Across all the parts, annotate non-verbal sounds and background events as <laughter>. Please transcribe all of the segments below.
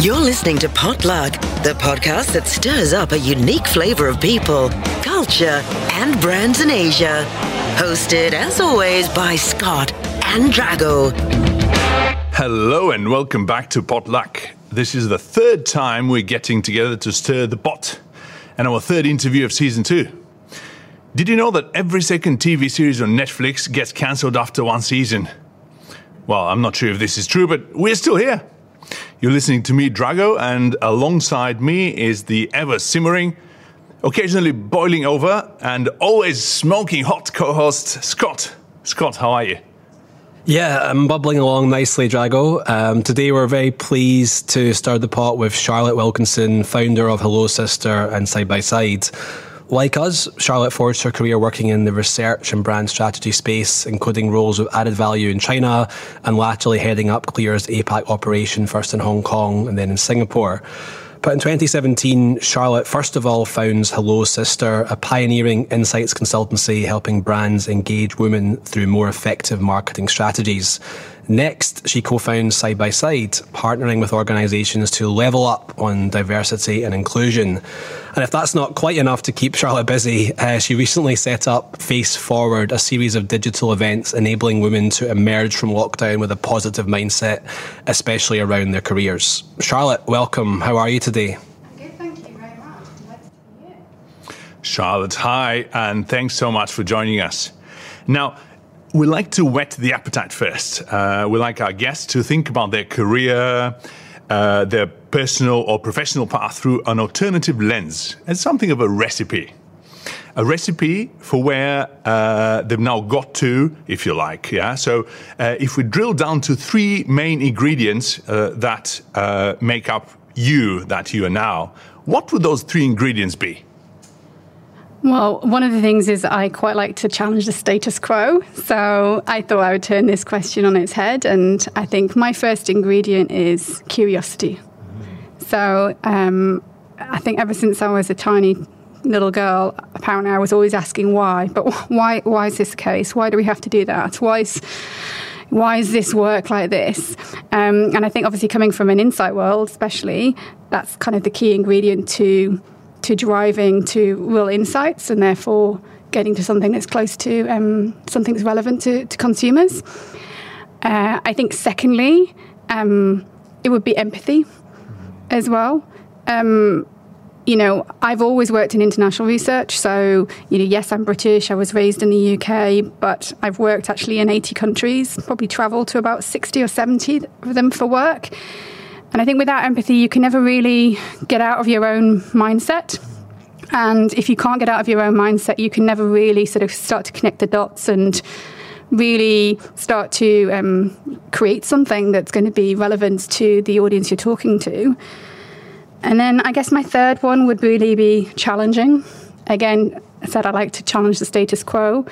You're listening to Potluck, the podcast that stirs up a unique flavor of people, culture, and brands in Asia. Hosted, as always, by Scott and Drago. Hello and welcome back to Potluck. This is the third time we're getting together to stir the pot, and our third interview of season two. Did you know that every second TV series on Netflix gets cancelled after one season? Well, I'm not sure if this is true, but we're still here. You're listening to me, Drago, and alongside me is the ever simmering, occasionally boiling over, and always smoking hot co host, Scott. Scott, how are you? Yeah, I'm bubbling along nicely, Drago. Um, today we're very pleased to start the pot with Charlotte Wilkinson, founder of Hello Sister and Side by Side. Like us, Charlotte forged her career working in the research and brand strategy space, including roles with added value in China and latterly heading up Clear's APAC operation, first in Hong Kong and then in Singapore. But in 2017, Charlotte first of all founds Hello Sister, a pioneering insights consultancy helping brands engage women through more effective marketing strategies. Next, she co-founds Side by Side, partnering with organisations to level up on diversity and inclusion. And if that's not quite enough to keep Charlotte busy, uh, she recently set up Face Forward, a series of digital events enabling women to emerge from lockdown with a positive mindset, especially around their careers. Charlotte, welcome. How are you today? Good, thank you very much. Charlotte, hi, and thanks so much for joining us. Now, we like to whet the appetite first. Uh, we like our guests to think about their career, uh, their personal or professional path through an alternative lens as something of a recipe. A recipe for where uh, they've now got to, if you like. Yeah. So, uh, if we drill down to three main ingredients uh, that uh, make up you that you are now, what would those three ingredients be? Well, one of the things is I quite like to challenge the status quo. So I thought I would turn this question on its head. And I think my first ingredient is curiosity. So um, I think ever since I was a tiny little girl, apparently I was always asking why. But <laughs> why, why is this the case? Why do we have to do that? Why is why does this work like this? Um, and I think obviously coming from an insight world, especially, that's kind of the key ingredient to to driving to real insights and therefore getting to something that's close to um, something that's relevant to, to consumers. Uh, I think, secondly, um, it would be empathy as well. Um, you know, I've always worked in international research. So, you know, yes, I'm British. I was raised in the UK, but I've worked actually in 80 countries, probably traveled to about 60 or 70 of them for work. And I think without empathy, you can never really get out of your own mindset. And if you can't get out of your own mindset, you can never really sort of start to connect the dots and really start to um, create something that's going to be relevant to the audience you're talking to. And then I guess my third one would really be challenging. Again, said I like to challenge the status quo.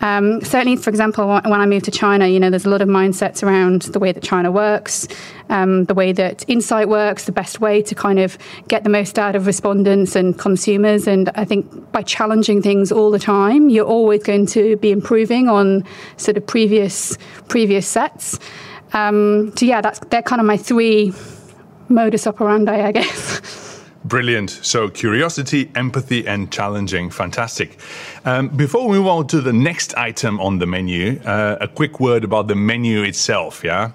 Um, certainly, for example, when I moved to China, you know, there's a lot of mindsets around the way that China works, um, the way that insight works, the best way to kind of get the most out of respondents and consumers. And I think by challenging things all the time, you're always going to be improving on sort of previous previous sets. Um, so yeah, that's they're kind of my three modus operandi, I guess. <laughs> Brilliant. So, curiosity, empathy, and challenging. Fantastic. Um, before we move on to the next item on the menu, uh, a quick word about the menu itself. Yeah.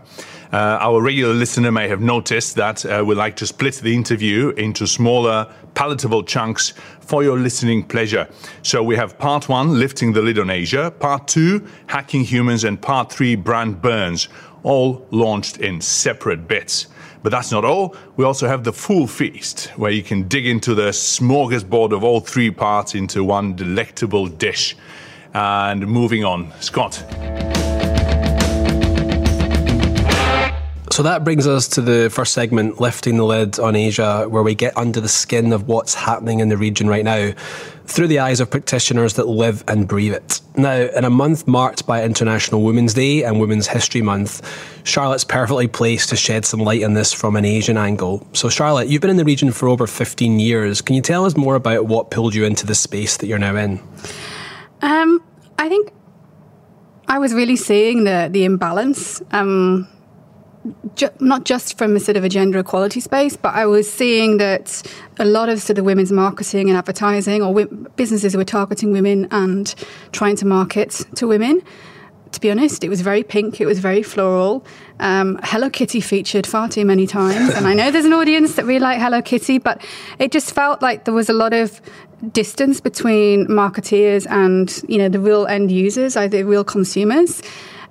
Uh, our regular listener may have noticed that uh, we like to split the interview into smaller, palatable chunks for your listening pleasure. So we have part one, lifting the lid on Asia, part two, hacking humans, and part three, brand burns, all launched in separate bits. But that's not all. We also have the full feast, where you can dig into the smorgasbord of all three parts into one delectable dish. And moving on, Scott. So that brings us to the first segment, lifting the lid on Asia, where we get under the skin of what's happening in the region right now through the eyes of practitioners that live and breathe it. Now, in a month marked by International Women's Day and Women's History Month, Charlotte's perfectly placed to shed some light on this from an Asian angle. So, Charlotte, you've been in the region for over 15 years. Can you tell us more about what pulled you into the space that you're now in? Um, I think I was really seeing the the imbalance. Um, ju- not just from a sort of a gender equality space, but I was seeing that a lot of sort of women's marketing and advertising or w- businesses were targeting women and trying to market to women. To be honest, it was very pink, it was very floral. Um, Hello Kitty featured far too many times, and I know there's an audience that really like Hello Kitty, but it just felt like there was a lot of distance between marketeers and you know the real end users, either real consumers.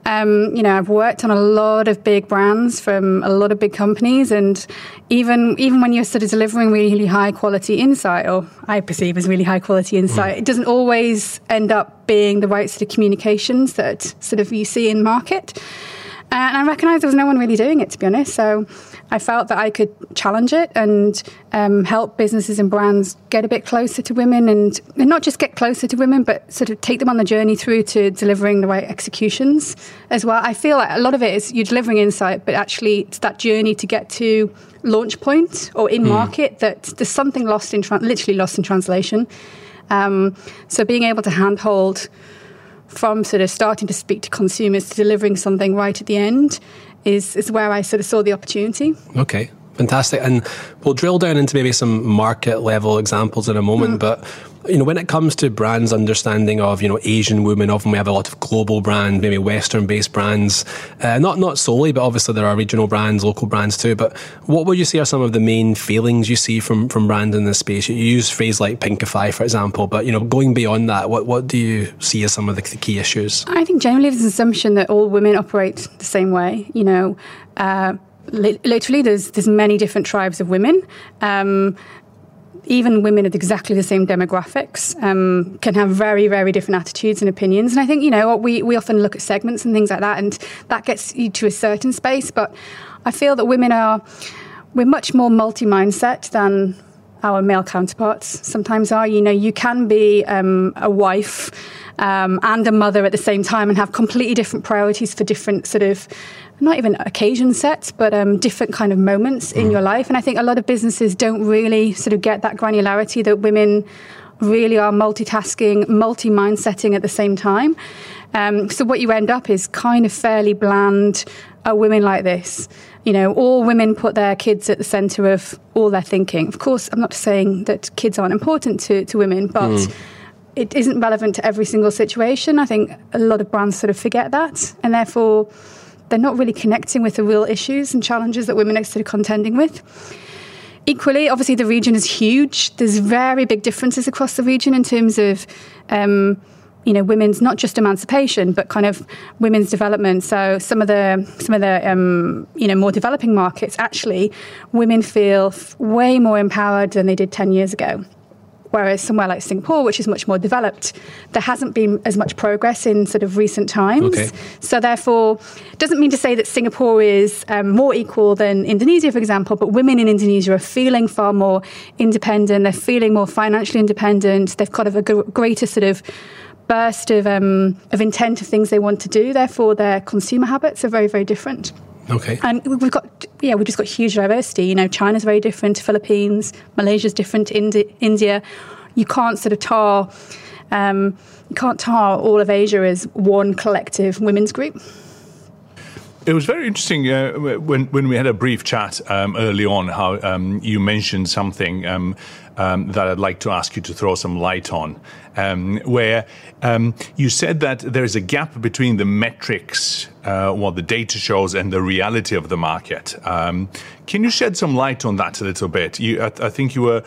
Um, you know, I've worked on a lot of big brands from a lot of big companies, and even even when you're sort of delivering really high quality insight, or I perceive as really high quality insight, mm. it doesn't always end up being the right sort of communications that sort of you see in market. And I recognised there was no one really doing it, to be honest. So I felt that I could challenge it and um, help businesses and brands get a bit closer to women and, and, not just get closer to women, but sort of take them on the journey through to delivering the right executions as well. I feel like a lot of it is you're delivering insight, but actually it's that journey to get to launch point or in mm. market that there's something lost in, tra- literally lost in translation. Um, so being able to handhold from sort of starting to speak to consumers to delivering something right at the end is, is where I sort of saw the opportunity. Okay. Fantastic. And we'll drill down into maybe some market level examples in a moment. Mm. But you know, when it comes to brands' understanding of you know Asian women, often we have a lot of global brands, maybe Western-based brands, uh, not not solely, but obviously there are regional brands, local brands too. But what would you say are some of the main feelings you see from from brands in this space? You use phrase like pinkify, for example, but you know, going beyond that, what what do you see as some of the, the key issues? I think generally there's an assumption that all women operate the same way. You know. Uh, literally, there's there's many different tribes of women. Um, even women with exactly the same demographics um, can have very, very different attitudes and opinions. And I think, you know, we, we often look at segments and things like that, and that gets you to a certain space. But I feel that women are, we're much more multi mindset than our male counterparts sometimes are. You know, you can be um, a wife um, and a mother at the same time and have completely different priorities for different sort of not even occasion sets, but um, different kind of moments mm. in your life. And I think a lot of businesses don't really sort of get that granularity that women really are multitasking, multi mindsetting at the same time. Um, so what you end up is kind of fairly bland. Are women like this? You know, all women put their kids at the centre of all their thinking. Of course, I'm not saying that kids aren't important to, to women, but mm. it isn't relevant to every single situation. I think a lot of brands sort of forget that, and therefore they're not really connecting with the real issues and challenges that women are contending with. Equally, obviously, the region is huge. There's very big differences across the region in terms of, um, you know, women's not just emancipation, but kind of women's development. So some of the some of the um, you know more developing markets, actually, women feel way more empowered than they did ten years ago. Whereas somewhere like Singapore, which is much more developed, there hasn't been as much progress in sort of recent times. Okay. So therefore, it doesn't mean to say that Singapore is um, more equal than Indonesia, for example, but women in Indonesia are feeling far more independent. They're feeling more financially independent. They've got a greater sort of burst of, um, of intent of things they want to do. Therefore, their consumer habits are very, very different. Okay. And we've got, yeah, we've just got huge diversity. You know, China's very different to Philippines, Malaysia's different to Indi- India. You can't sort of tar, um, you can't tar all of Asia as one collective women's group. It was very interesting uh, when when we had a brief chat um, early on. How um, you mentioned something um, um that I'd like to ask you to throw some light on, um, where you said that there is a gap between the metrics, uh, what the data shows, and the reality of the market. can you shed some light on that a little bit? You, I, I think you were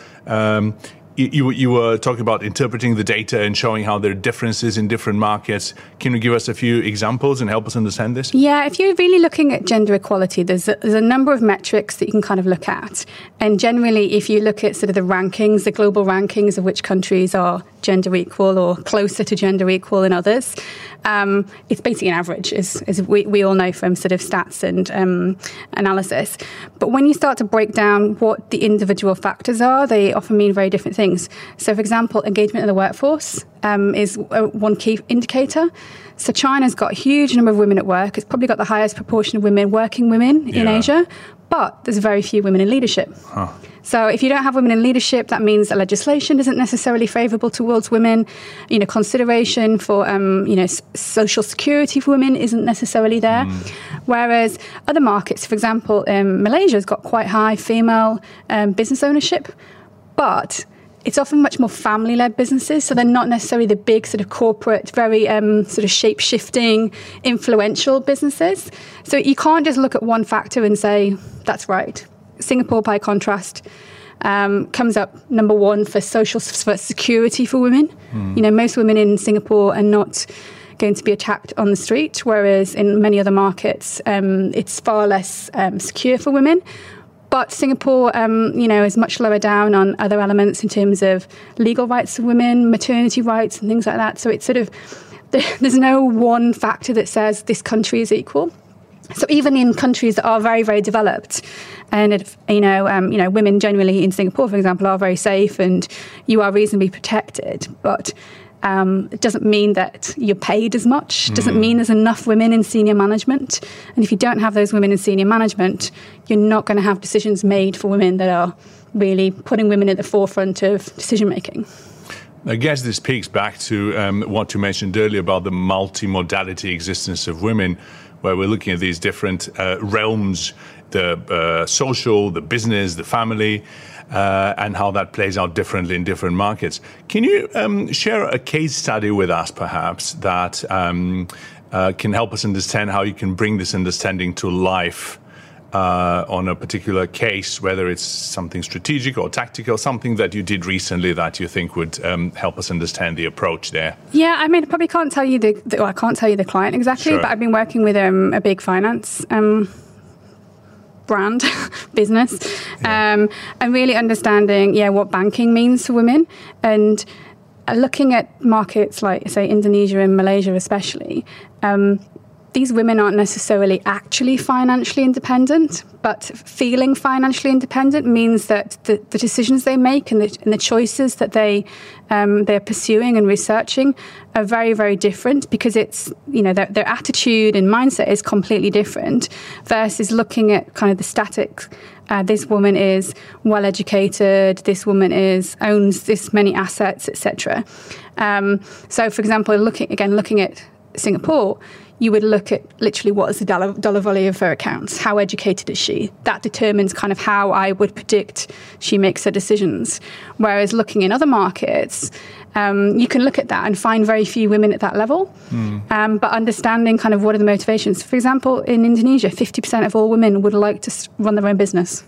you, you were talking about interpreting the data and showing how there are differences in different markets. Can you give us a few examples and help us understand this? Yeah, if you're really looking at gender equality, there's a, there's a number of metrics that you can kind of look at. And generally, if you look at sort of the rankings, the global rankings of which countries are gender equal or closer to gender equal than others, um, it's basically an average, as, as we, we, all know from sort of stats and um, analysis. But when you start to break down what the individual factors are, they often mean very different things things. So, for example, engagement in the workforce um, is one key indicator. So, China's got a huge number of women at work. It's probably got the highest proportion of women, working women in Yeah. Asia, but there's very few women in leadership. So if you don't have women in leadership, that means that legislation isn't necessarily favourable towards women. You know, consideration for um, you know s- social security for women isn't necessarily there. Whereas other markets, for example, um, Malaysia's got quite high female um, business ownership, but it's often much more family-led businesses, so they're not necessarily the big sort of corporate, very um, sort of shape-shifting, influential businesses. So you can't just look at one factor and say that's right. Singapore, by contrast, um, comes up number one for social for security for women. You know, most women in Singapore are not going to be attacked on the street, whereas in many other markets, um, it's far less um, secure for women. But Singapore, um, you know, is much lower down on other elements in terms of legal rights of women, maternity rights, and things like that. So it's sort of <laughs> there's no one factor that says this country is equal. So even in countries that are very, very developed, and it, you know, um, you know, women generally in Singapore, for example, are very safe and you are reasonably protected, but. Um, it doesn't mean that you're paid as much. Doesn't mean there's enough women in senior management. And if you don't have those women in senior management, you're not going to have decisions made for women that are really putting women at the forefront of decision making. I guess this speaks back to um, what you mentioned earlier about the multimodality existence of women, where we're looking at these different uh, realms the uh, social, the business, the family, uh, and how that plays out differently in different markets. Can you um, share a case study with us, perhaps, that um, uh, can help us understand how you can bring this understanding to life? uh, on a particular case, whether it's something strategic or tactical, something that you did recently that you think would um, help us understand the approach there. Yeah, I mean, I probably can't tell you the, the well, I can't tell you the client exactly, Sure. but I've been working with um, a big finance um, brand <laughs> business, um, and really understanding, yeah, what banking means for women, and uh, looking at markets like, say, Indonesia and Malaysia, especially. Um, these women aren't necessarily actually financially independent, but feeling financially independent means that the, the decisions they make and the, and the choices that they um, they're pursuing and researching are very very different because it's you know their, their attitude and mindset is completely different versus looking at kind of the static. Uh, this woman is well educated. This woman is owns this many assets, etc. Um, so, for example, looking again, looking at Singapore, you would look at literally what is the dollar, dollar value of her accounts, how educated is she? That determines kind of how I would predict she makes her decisions. Whereas looking in other markets, um, you can look at that and find very few women at that level. Um, but understanding kind of what are the motivations. For example, in Indonesia, 50% of all women would like to run their own business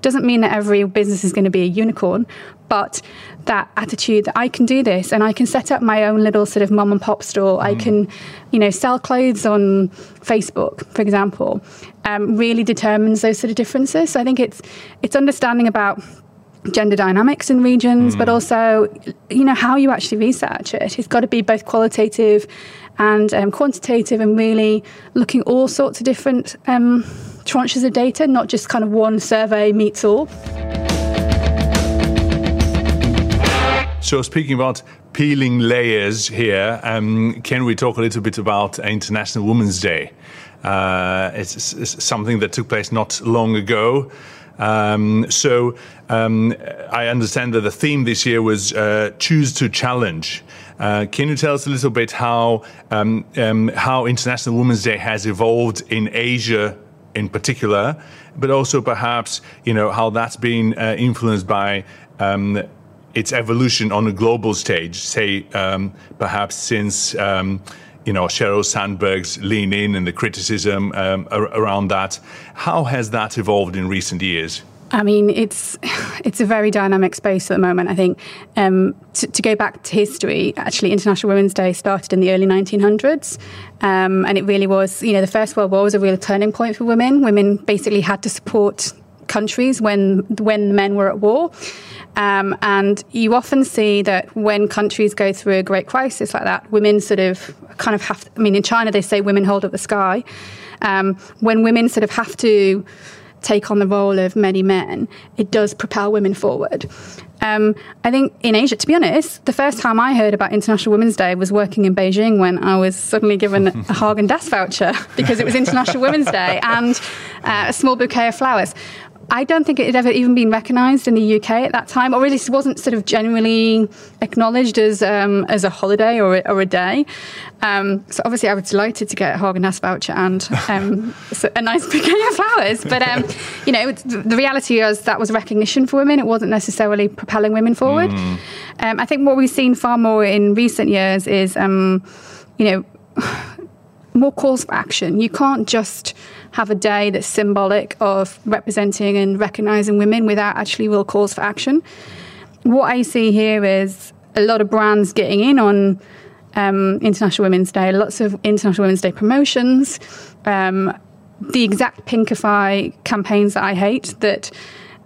doesn't mean that every business is going to be a unicorn, but that attitude that I can do this and I can set up my own little sort of mom and pop store. I can, you know, sell clothes on Facebook, for example, um, really determines those sort of differences. So I think it's it's understanding about gender dynamics in regions, but also, you know, how you actually research it. It's got to be both qualitative and um, quantitative, and really looking all sorts of different um, tranches of data, not just kind of one survey meets all. So, speaking about peeling layers here, um, can we talk a little bit about International Women's Day? Uh, it's, it's something that took place not long ago. Um, so, um, I understand that the theme this year was uh, choose to challenge. Uh, can you tell us a little bit how um, um, how International Women's Day has evolved in Asia in particular, but also perhaps you know how that's been uh, influenced by um, its evolution on a global stage, say um, perhaps since um, you know Sheryl Sandberg's lean in and the criticism um, ar- around that. How has that evolved in recent years? I mean, it's <laughs> it's a very dynamic space at the moment. I think um, to, to go back to history, actually, International Women's Day started in the early 1900s, um, and it really was. You know, the First World War was a real turning point for women. Women basically had to support countries when when the men were at war. Um, and you often see that when countries go through a great crisis like that, women sort of kind of have. I mean, in China they say women hold up the sky. Um, when women sort of have to take on the role of many men, it does propel women forward. Um, I think in Asia, to be honest, the first time I heard about International Women's Day was working in Beijing when I was suddenly given a Haagen Dazs voucher <laughs> because it was International Women's Day and uh, a small bouquet of flowers. I don't think it had ever even been recognised in the UK at that time, or at least wasn't sort of generally acknowledged as um, as a holiday or a, or a day. Um, so obviously, I was delighted to get a Haagen Dazs voucher and um, <laughs> a nice bouquet of flowers. But um, you know, the reality is that was recognition for women. It wasn't necessarily propelling women forward. Mm. I think what we've seen far more in recent years is, um, you know, <sighs> more calls for action. You can't just have a day that's symbolic of representing and recognizing women without actually real calls for action. What I see here is a lot of brands getting in on um, International Women's Day, lots of International Women's Day promotions, um, the exact pinkify campaigns that I hate that.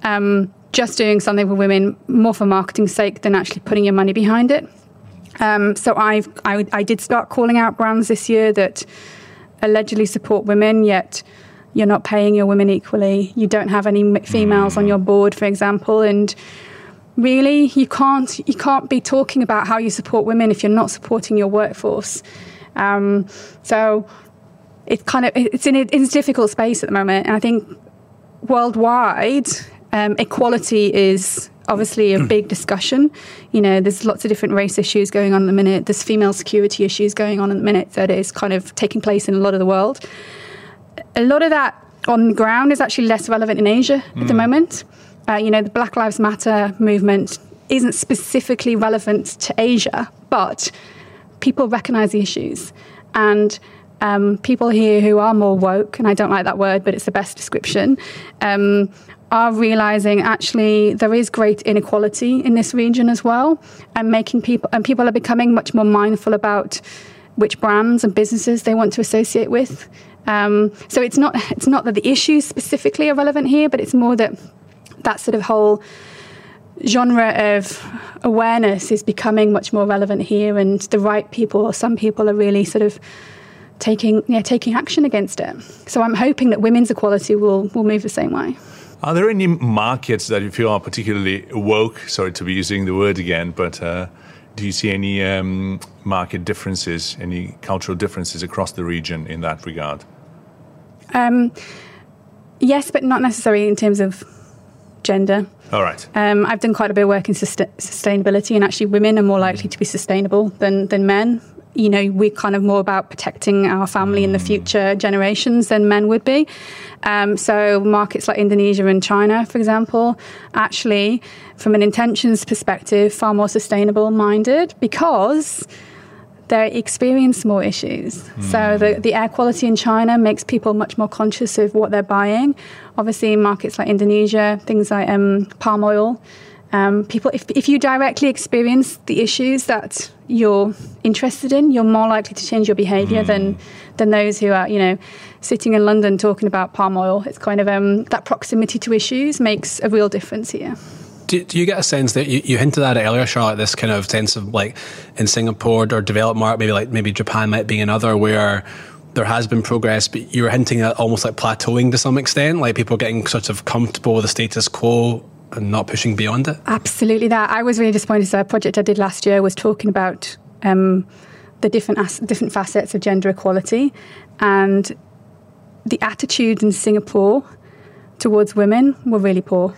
Um, just doing something for women more for marketing's sake than actually putting your money behind it. Um, so I've, I, I did start calling out brands this year that allegedly support women, yet you're not paying your women equally. You don't have any females on your board, for example, and really you can't you can't be talking about how you support women if you're not supporting your workforce. Um, so it's kind of it's in a, it's a difficult space at the moment, and I think worldwide um, equality is obviously a big discussion. You know, there's lots of different race issues going on at the minute. There's female security issues going on at the minute that is kind of taking place in a lot of the world. A lot of that on the ground is actually less relevant in Asia mm. at the mm. moment. Uh, you know, the Black Lives Matter movement isn't specifically relevant to Asia, but people recognize the issues. And um, people here who are more woke, and I don't like that word, but it's the best description, um, are realizing actually there is great inequality in this region as well, and making people and people are becoming much more mindful about which brands and businesses they want to associate with. Um, so it's not it's not that the issues specifically are relevant here, but it's more that that sort of whole genre of awareness is becoming much more relevant here, and the right people or some people are really sort of taking yeah taking action against it. So I'm hoping that women's equality will will move the same way. Are there any markets that you feel are particularly woke? Sorry to be using the word again, but uh, do you see any um, market differences, any cultural differences across the region in that regard? Um, yes, but not necessarily in terms of gender. All right. Um, I've done quite a bit of work in sustainability, and actually, women are more likely to be sustainable than, than men you know, we're kind of more about protecting our family in the mm. future generations than men would be. Um, so markets like Indonesia and China, for example, actually, from an intentions perspective, far more sustainable minded because they experience more issues. Mm. So the, the air quality in China makes people much more conscious of what they're buying. Obviously, in markets like Indonesia, things like um, palm oil um, people, if, if you directly experience the issues that you're interested in, you're more likely to change your behaviour mm. than than those who are, you know, sitting in London talking about palm oil. It's kind of um, that proximity to issues makes a real difference here. Do, do, you get a sense that you, you hinted at it earlier, Charlotte? This kind of sense of like in Singapore or developed market, maybe like maybe Japan might be another where there has been progress, but you were hinting at almost like plateauing to some extent, like people getting sort of comfortable with the status quo and not pushing beyond it? Absolutely, that. I was really disappointed. So, a project I did last year was talking about um, the different as- different facets of gender equality and the attitude in Singapore towards women were really poor.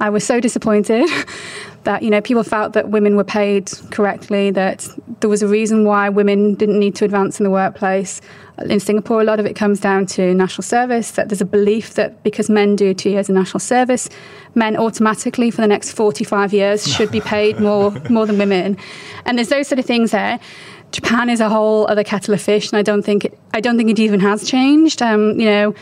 I was so disappointed <laughs> that you know people felt that women were paid correctly, that there was a reason why women didn't need to advance in the workplace. In Singapore, a lot of it comes down to national service. That there's a belief that because men do two years of national service, men automatically for the next 45 years <laughs> should be paid more more than women. And there's those sort of things there. Japan is a whole other kettle of fish, and I don't think it, I don't think it even has changed. Um, you know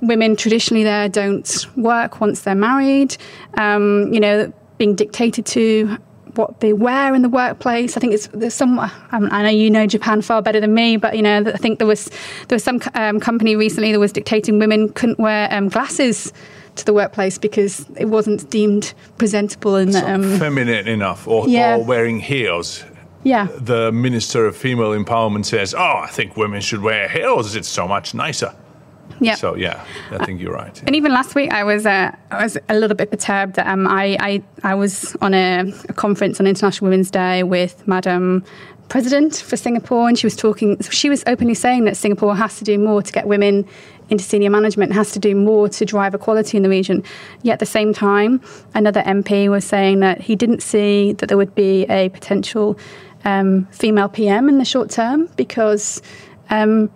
women traditionally there don't work once they're married. Um, you know, being dictated to what they wear in the workplace. I think it's there's some. Um, I know you know Japan far better than me, but you know I think there was there was some um, company recently that was dictating women couldn't wear um, glasses to the workplace because it wasn't deemed presentable and um, feminine enough, or, yeah. or wearing heels. Yeah. The Minister of Female Empowerment says, "Oh, I think women should wear heels. It's so much nicer." Yeah. So yeah, I think you're right. And even last week, I was uh, I was a little bit perturbed that um, I, I I was on a, a conference on International Women's Day with Madam President for Singapore, and she was talking. She was openly saying that Singapore has to do more to get women into senior management, has to do more to drive equality in the region. Yet at the same time, another MP was saying that he didn't see that there would be a potential um, female PM in the short term because. Um,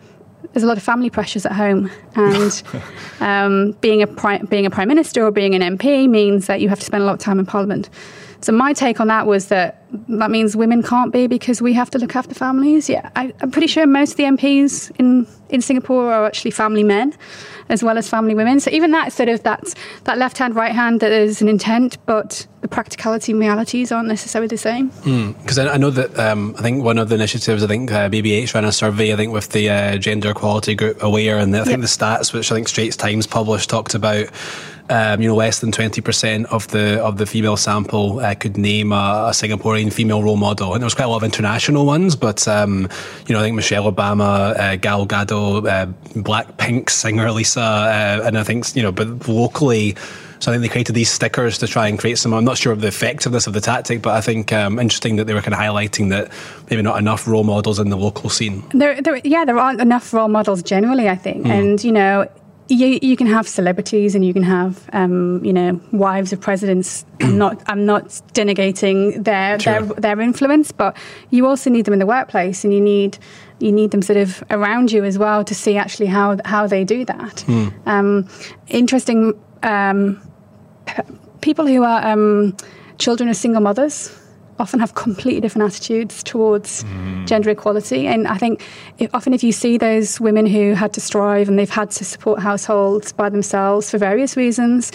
there's a lot of family pressures at home, and <laughs> um, being a pri- being a prime minister or being an MP means that you have to spend a lot of time in Parliament. So my take on that was that that means women can't be because we have to look after families. Yeah, I, am pretty sure most of the MPs in, in Singapore are actually family men as well as family women. So even that sort of that that left hand right hand that there's an intent, but the practicality and realities aren't necessarily the same. Because mm, I, I, know that um, I think one of the initiatives I think uh, BBH ran a survey I think with the uh, gender equality group Aware, and I think yep. the stats which I think Straits Times published talked about um, you know, less than twenty percent of the of the female sample uh, could name a, a, Singaporean female role model, and there was quite a lot of international ones. But um, you know, I think Michelle Obama, uh, Gal Gadot, uh, Blackpink singer Lisa, uh, and I think you know, but locally. So I think they created these stickers to try and create some. I'm not sure of the effectiveness of the tactic, but I think um, interesting that they were kind of highlighting that maybe not enough role models in the local scene. There, there yeah, there aren't enough role models generally. I think, mm. and you know, you, you can have celebrities and you can have um, you know wives of presidents. I'm <clears throat> not I'm not denigrating their, sure. their their influence, but you also need them in the workplace, and you need you need them sort of around you as well to see actually how how they do that. Mm. Um, interesting um, p- people who are um, children of single mothers often have completely different attitudes towards mm. gender equality. And I think if, often if you see those women who had to strive and they've had to support households by themselves for various reasons,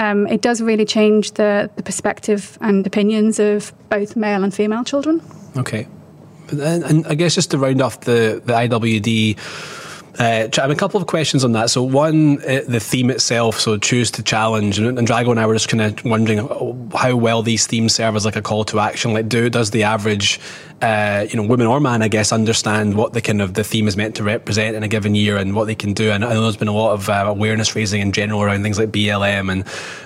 um, it does really change the, the perspective and opinions of both male and female children. Okay. And, and I guess just to round off the, the IWD uh, I have a couple of questions on that. So, one, uh, the theme itself. So, choose to challenge. And, and Drago and I were just kind of wondering how well these themes serve as like a call to action. Like, do does the average uh, you know, women or man, I guess, understand what the kind of the theme is meant to represent in a given year and what they can do. And I know there's been a lot of uh, awareness raising in general around things like BLM and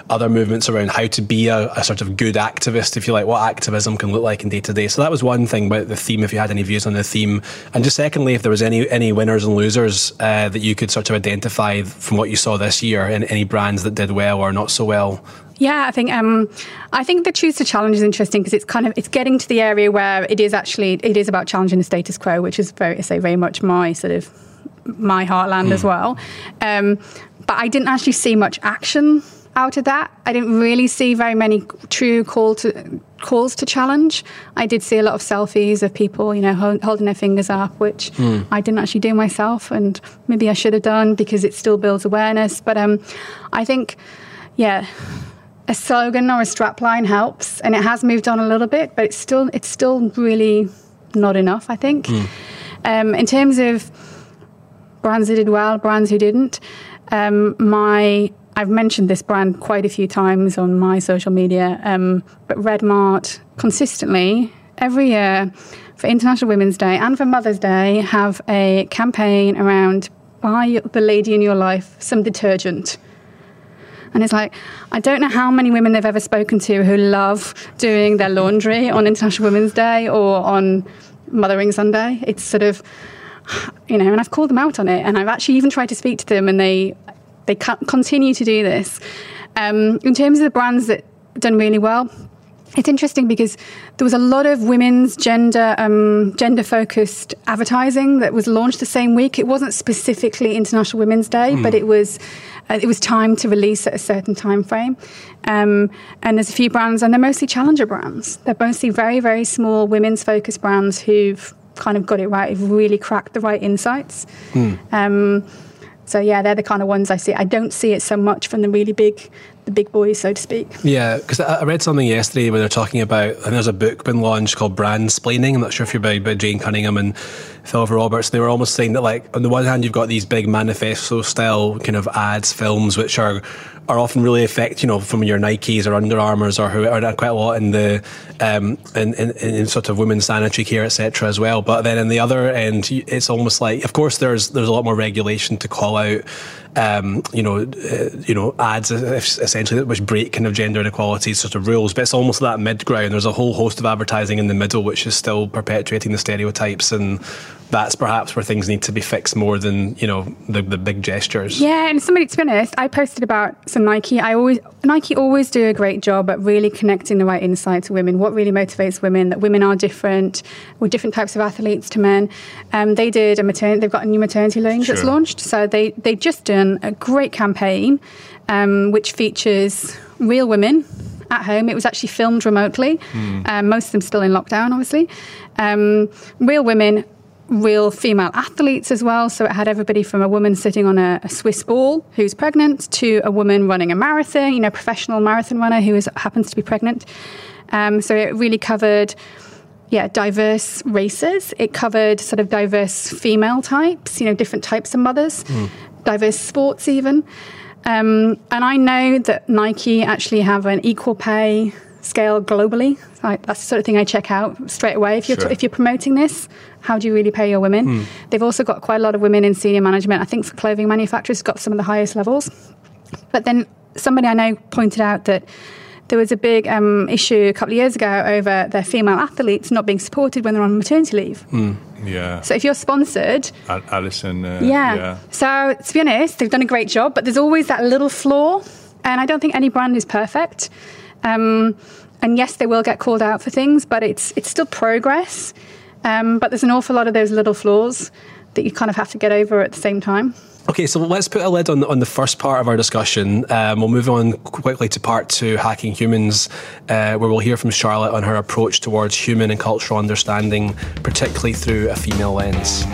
other movements around how to be a, a, sort of good activist, if you like, what activism can look like in day to day. So that was one thing about the theme. If you had any views on the theme, and just secondly, if there was any any winners and losers uh, that you could sort of identify from what you saw this year, and any brands that did well or not so well yeah, I think um, I think the choose to challenge is interesting because it's kind of it's getting to the area where it is actually it is about challenging the status quo, which is very say very much my sort of my heartland mm. as hmm. well. Um, but I didn't actually see much action out of that. I didn't really see very many true call to calls to challenge. I did see a lot of selfies of people, you know, holding their fingers up, which mm. I didn't actually do myself, and maybe I should have done because it still builds awareness. But um, I think, yeah, a slogan or a strapline helps, and it has moved on a little bit, but it's still it's still really not enough. I think. Mm. Um, in terms of brands that did well, brands who didn't, um, my I've mentioned this brand quite a few times on my social media, um, but Redmart consistently every year for International Women's Day and for Mother's Day have a campaign around buy the lady in your life some detergent and it's like, I don't know how many women they've ever spoken to who love doing their laundry on International Women's Day or on Mothering Sunday. It's sort of, you know, and I've called them out on it. And I've actually even tried to speak to them, and they, they continue to do this. Um, in terms of the brands that done really well, it's interesting because there was a lot of women's gender um, gender focused advertising that was launched the same week. It wasn't specifically International Women's Day, mm. but it was it was time to release at a certain time frame. Um, and there's a few brands, and they're mostly challenger brands. They're mostly very very small women's focused brands who've kind of got it right, have really cracked the right insights. Mm. Um, so yeah, they're the kind of ones I see. I don't see it so much from the really big the big boys, so to speak. Yeah, because I read something yesterday where they're talking about, and there's a book been launched called Brandsplaining. I'm not sure if you're by, by Jane Cunningham and Philippa Roberts. They were almost saying that, like, on the one hand, you've got these big manifesto style kind of ads, films, which are are often really affect, you know, from your Nikes or Under Armours or, who, or quite a lot in the um, in, in, in sort of women's sanitary care, etc. as well. But then in the other end, it's almost like, of course, there's there's a lot more regulation to call out um, you know, uh, you know, ads essentially which break kind of gender inequality sort of rules. But it's almost that mid ground. There's a whole host of advertising in the middle which is still perpetuating the stereotypes and that's perhaps where things need to be fixed more than you know the, the big gestures. Yeah, and somebody to be honest, I posted about some Nike. I always Nike always do a great job at really connecting the right insight to women. What really motivates women? That women are different. We're different types of athletes to men. Um, they did a maternity. They've got a new maternity range sure. that's launched. So they they just done a great campaign, um, which features real women at home. It was actually filmed remotely. Mm. Um, most of them still in lockdown, obviously. Um, real women real female athletes as well. So it had everybody from a woman sitting on a, a, Swiss ball who's pregnant to a woman running a marathon, you know, professional marathon runner who is, happens to be pregnant. Um, so it really covered, yeah, diverse races. It covered sort of diverse female types, you know, different types of mothers, mm. Diverse sports even. Um, and I know that Nike actually have an equal pay scale globally. that's the sort of thing I check out straight away. If you're, sure. t- if you're promoting this, how do you really pay your women? Mm. They've also got quite a lot of women in senior management. I think for clothing manufacturers, got some of the highest levels. But then somebody I know pointed out that there was a big um, issue a couple of years ago over their female athletes not being supported when they're on maternity leave. Mm. Yeah. So if you're sponsored, Allyson. Uh, yeah. yeah. So to be honest, they've done a great job, but there's always that little flaw, and I don't think any brand is perfect. Um, and yes, they will get called out for things, but it's it's still progress. Um, but there's an awful lot of those little flaws that you kind of have to get over at the same time. Okay, so let's put a lid on, on the first part of our discussion. Um, we'll move on quickly to part two, Hacking Humans, uh, where we'll hear from Charlotte on her approach towards human and cultural understanding, particularly through a female lens.